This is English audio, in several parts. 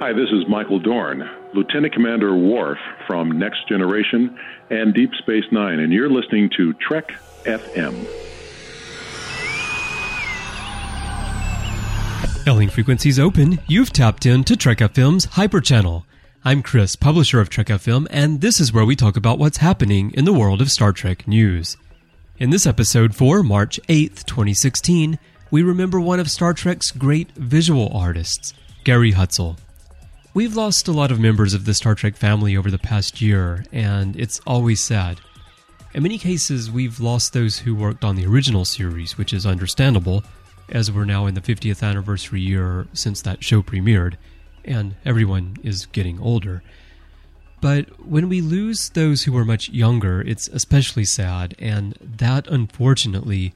Hi, this is Michael Dorn, Lieutenant Commander Worf from Next Generation and Deep Space Nine, and you're listening to Trek FM. Hailing frequencies open, you've tapped into Trek Hyper Channel. I'm Chris, publisher of Trek FM, and this is where we talk about what's happening in the world of Star Trek news. In this episode for March 8th, 2016, we remember one of Star Trek's great visual artists, Gary Hutzel. We've lost a lot of members of the Star Trek family over the past year, and it's always sad. In many cases, we've lost those who worked on the original series, which is understandable, as we're now in the 50th anniversary year since that show premiered, and everyone is getting older. But when we lose those who were much younger, it's especially sad, and that unfortunately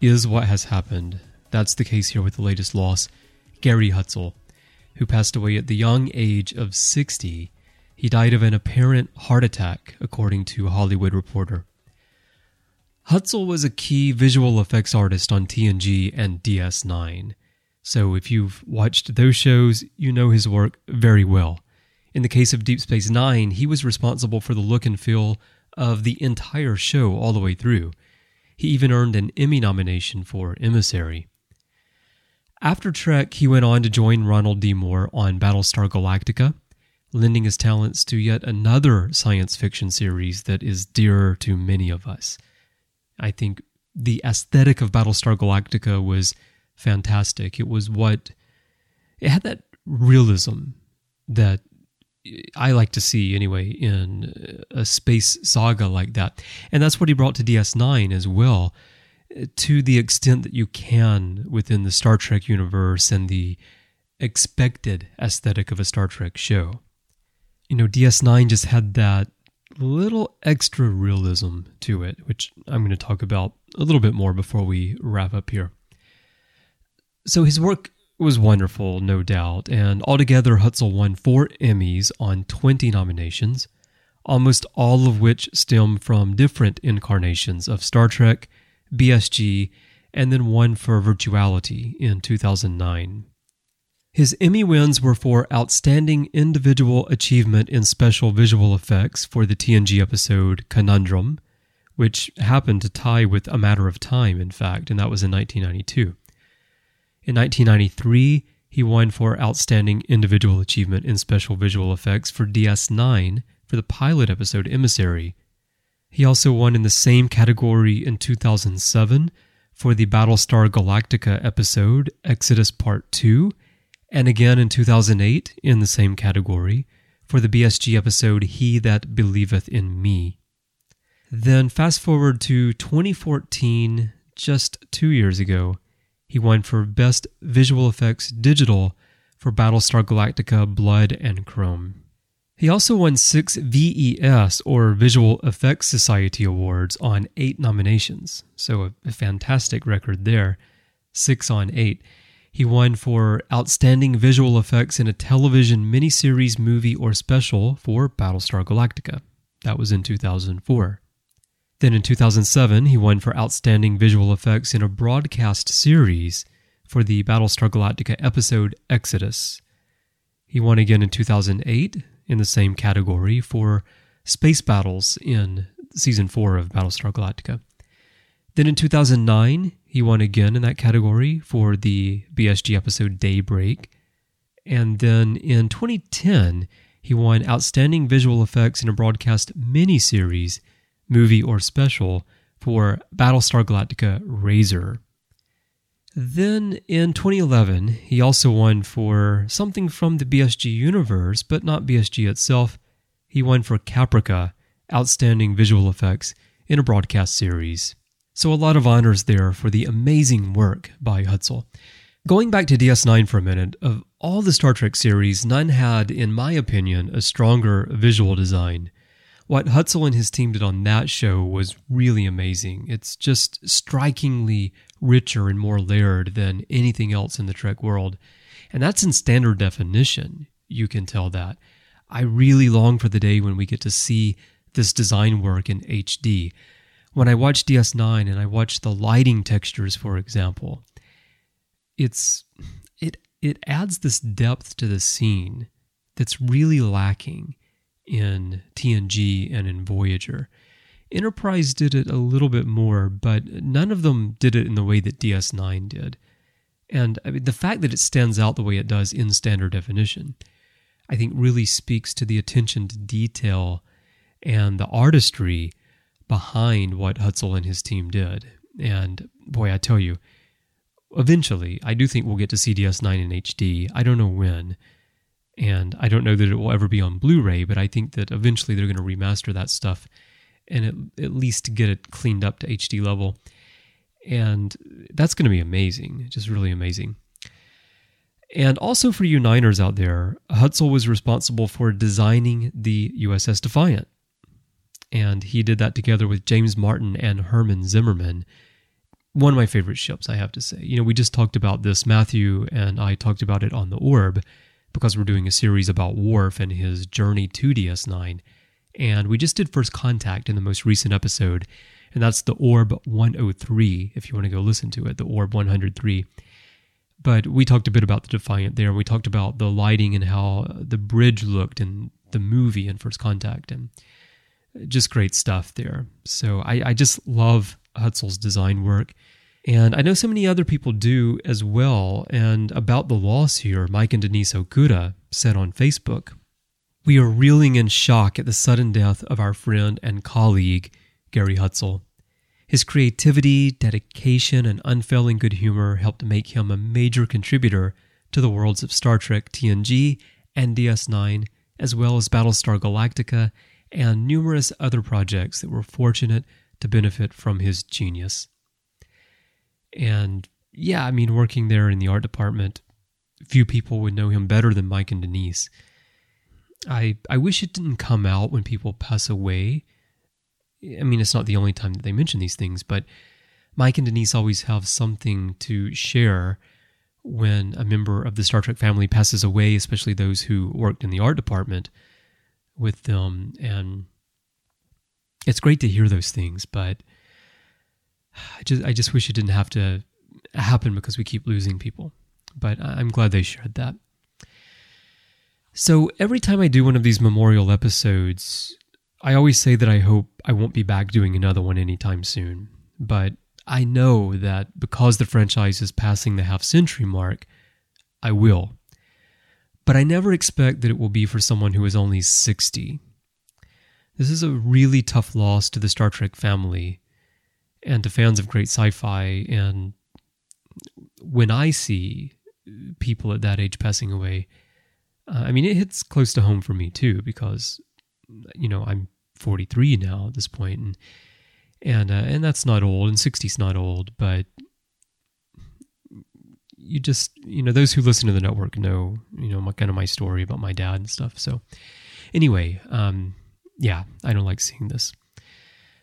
is what has happened. That's the case here with the latest loss Gary Hutzel who passed away at the young age of 60. He died of an apparent heart attack, according to a Hollywood Reporter. Hutzel was a key visual effects artist on TNG and DS9, so if you've watched those shows, you know his work very well. In the case of Deep Space Nine, he was responsible for the look and feel of the entire show all the way through. He even earned an Emmy nomination for Emissary. After Trek, he went on to join Ronald D. Moore on Battlestar Galactica, lending his talents to yet another science fiction series that is dearer to many of us. I think the aesthetic of Battlestar Galactica was fantastic. It was what it had that realism that I like to see anyway in a space saga like that. And that's what he brought to DS9 as well to the extent that you can within the Star Trek universe and the expected aesthetic of a Star Trek show. You know, DS9 just had that little extra realism to it, which I'm going to talk about a little bit more before we wrap up here. So his work was wonderful, no doubt, and altogether Hutzel won four Emmys on 20 nominations, almost all of which stem from different incarnations of Star Trek BSG, and then one for Virtuality in 2009. His Emmy wins were for Outstanding Individual Achievement in Special Visual Effects for the TNG episode Conundrum, which happened to tie with A Matter of Time, in fact, and that was in 1992. In 1993, he won for Outstanding Individual Achievement in Special Visual Effects for DS9 for the pilot episode Emissary, he also won in the same category in 2007 for the Battlestar Galactica episode Exodus Part 2, and again in 2008 in the same category for the BSG episode He That Believeth in Me. Then fast forward to 2014, just two years ago, he won for Best Visual Effects Digital for Battlestar Galactica Blood and Chrome. He also won six VES, or Visual Effects Society Awards, on eight nominations. So a, a, fantastic record there. Six on eight. He won for Outstanding Visual Effects in a Television Miniseries, Movie, or Special for Battlestar Galactica. That was in 2004. Then in 2007, he won for Outstanding Visual Effects in a Broadcast Series for the Battlestar Galactica episode Exodus. He won again in 2008 in the same category for space battles in season 4 of Battlestar Galactica. Then in 2009, he won again in that category for the BSG episode Daybreak. And then in 2010, he won Outstanding Visual Effects in a Broadcast Miniseries, Movie or Special for Battlestar Galactica Razor. Then in 2011, he also won for something from the BSG universe, but not BSG itself. He won for Caprica, Outstanding Visual Effects in a broadcast series. So a lot of honors there for the amazing work by Hutzel. Going back to DS9 for a minute, of all the Star Trek series, none had, in my opinion, a stronger visual design. What Hutzel and his team did on that show was really amazing. It's just strikingly richer and more layered than anything else in the Trek world. And that's in standard definition. You can tell that. I really long for the day when we get to see this design work in HD. When I watch DS9 and I watch the lighting textures, for example, it's it it adds this depth to the scene that's really lacking in TNG and in Voyager. Enterprise did it a little bit more, but none of them did it in the way that DS9 did. And I mean, the fact that it stands out the way it does in standard definition, I think really speaks to the attention to detail and the artistry behind what Hutzel and his team did. And boy, I tell you, eventually, I do think we'll get to see DS9 in HD. I don't know when. And I don't know that it will ever be on Blu ray, but I think that eventually they're going to remaster that stuff and at, least get it cleaned up to HD level. And that's going to be amazing, just really amazing. And also for you Niners out there, Hutzel was responsible for designing the USS Defiant. And he did that together with James Martin and Herman Zimmerman. One of my favorite ships, I have to say. You know, we just talked about this, Matthew and I talked about it on the Orb because we're doing a series about Worf and his journey to DS9. And we just did First Contact in the most recent episode, and that's the Orb 103, if you want to go listen to it, the Orb 103. But we talked a bit about the Defiant there, and we talked about the lighting and how the bridge looked in the movie in First Contact, and just great stuff there. So I, I just love Hutzel's design work. And I know so many other people do as well. And about the loss here, Mike and Denise Okuda said on Facebook We are reeling in shock at the sudden death of our friend and colleague, Gary Hutzel. His creativity, dedication, and unfailing good humor helped make him a major contributor to the worlds of Star Trek TNG and DS9, as well as Battlestar Galactica and numerous other projects that were fortunate to benefit from his genius. And yeah, I mean, working there in the art department, few people would know him better than Mike and Denise. I I wish it didn't come out when people pass away. I mean, it's not the only time that they mention these things, but Mike and Denise always have something to share when a member of the Star Trek family passes away, especially those who worked in the art department with them. And it's great to hear those things, but I just I just wish it didn't have to happen because we keep losing people. But I'm glad they shared that. So every time I do one of these memorial episodes, I always say that I hope I won't be back doing another one anytime soon. But I know that because the franchise is passing the half century mark, I will. But I never expect that it will be for someone who is only 60. This is a really tough loss to the Star Trek family and to fans of great sci fi. And when I see people at that age passing away, uh, I mean, it hits close to home for me too, because, you know, I'm 43 now at this point, and and uh, and that's not old, and 60's not old, but you just you know those who listen to the network know you know my kind of my story about my dad and stuff. So anyway, um, yeah, I don't like seeing this.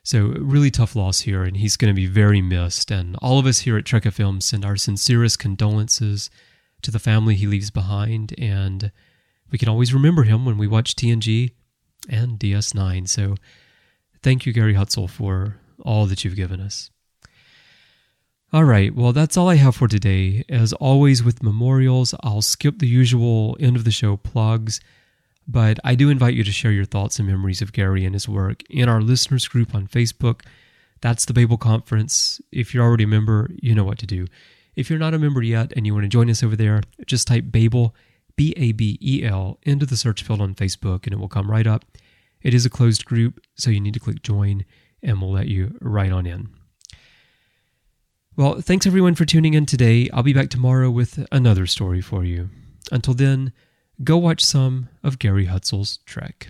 So, really tough loss here, and he's going to be very missed. And all of us here at Trek FM send our sincerest condolences to the family he leaves behind. And we can always remember him when we watch TNG and DS9. So, thank you, Gary Hutzel, for all that you've given us. All right, well, that's all I have for today. As always, with memorials, I'll skip the usual end of the show plugs. But I do invite you to share your thoughts and memories of Gary and his work in our listeners group on Facebook. That's the Babel Conference. If you're already a member, you know what to do. If you're not a member yet and you want to join us over there, just type Babel, B A B E L, into the search field on Facebook and it will come right up. It is a closed group, so you need to click join and we'll let you right on in. Well, thanks everyone for tuning in today. I'll be back tomorrow with another story for you. Until then, go watch some of Gary Hutzel's Trek.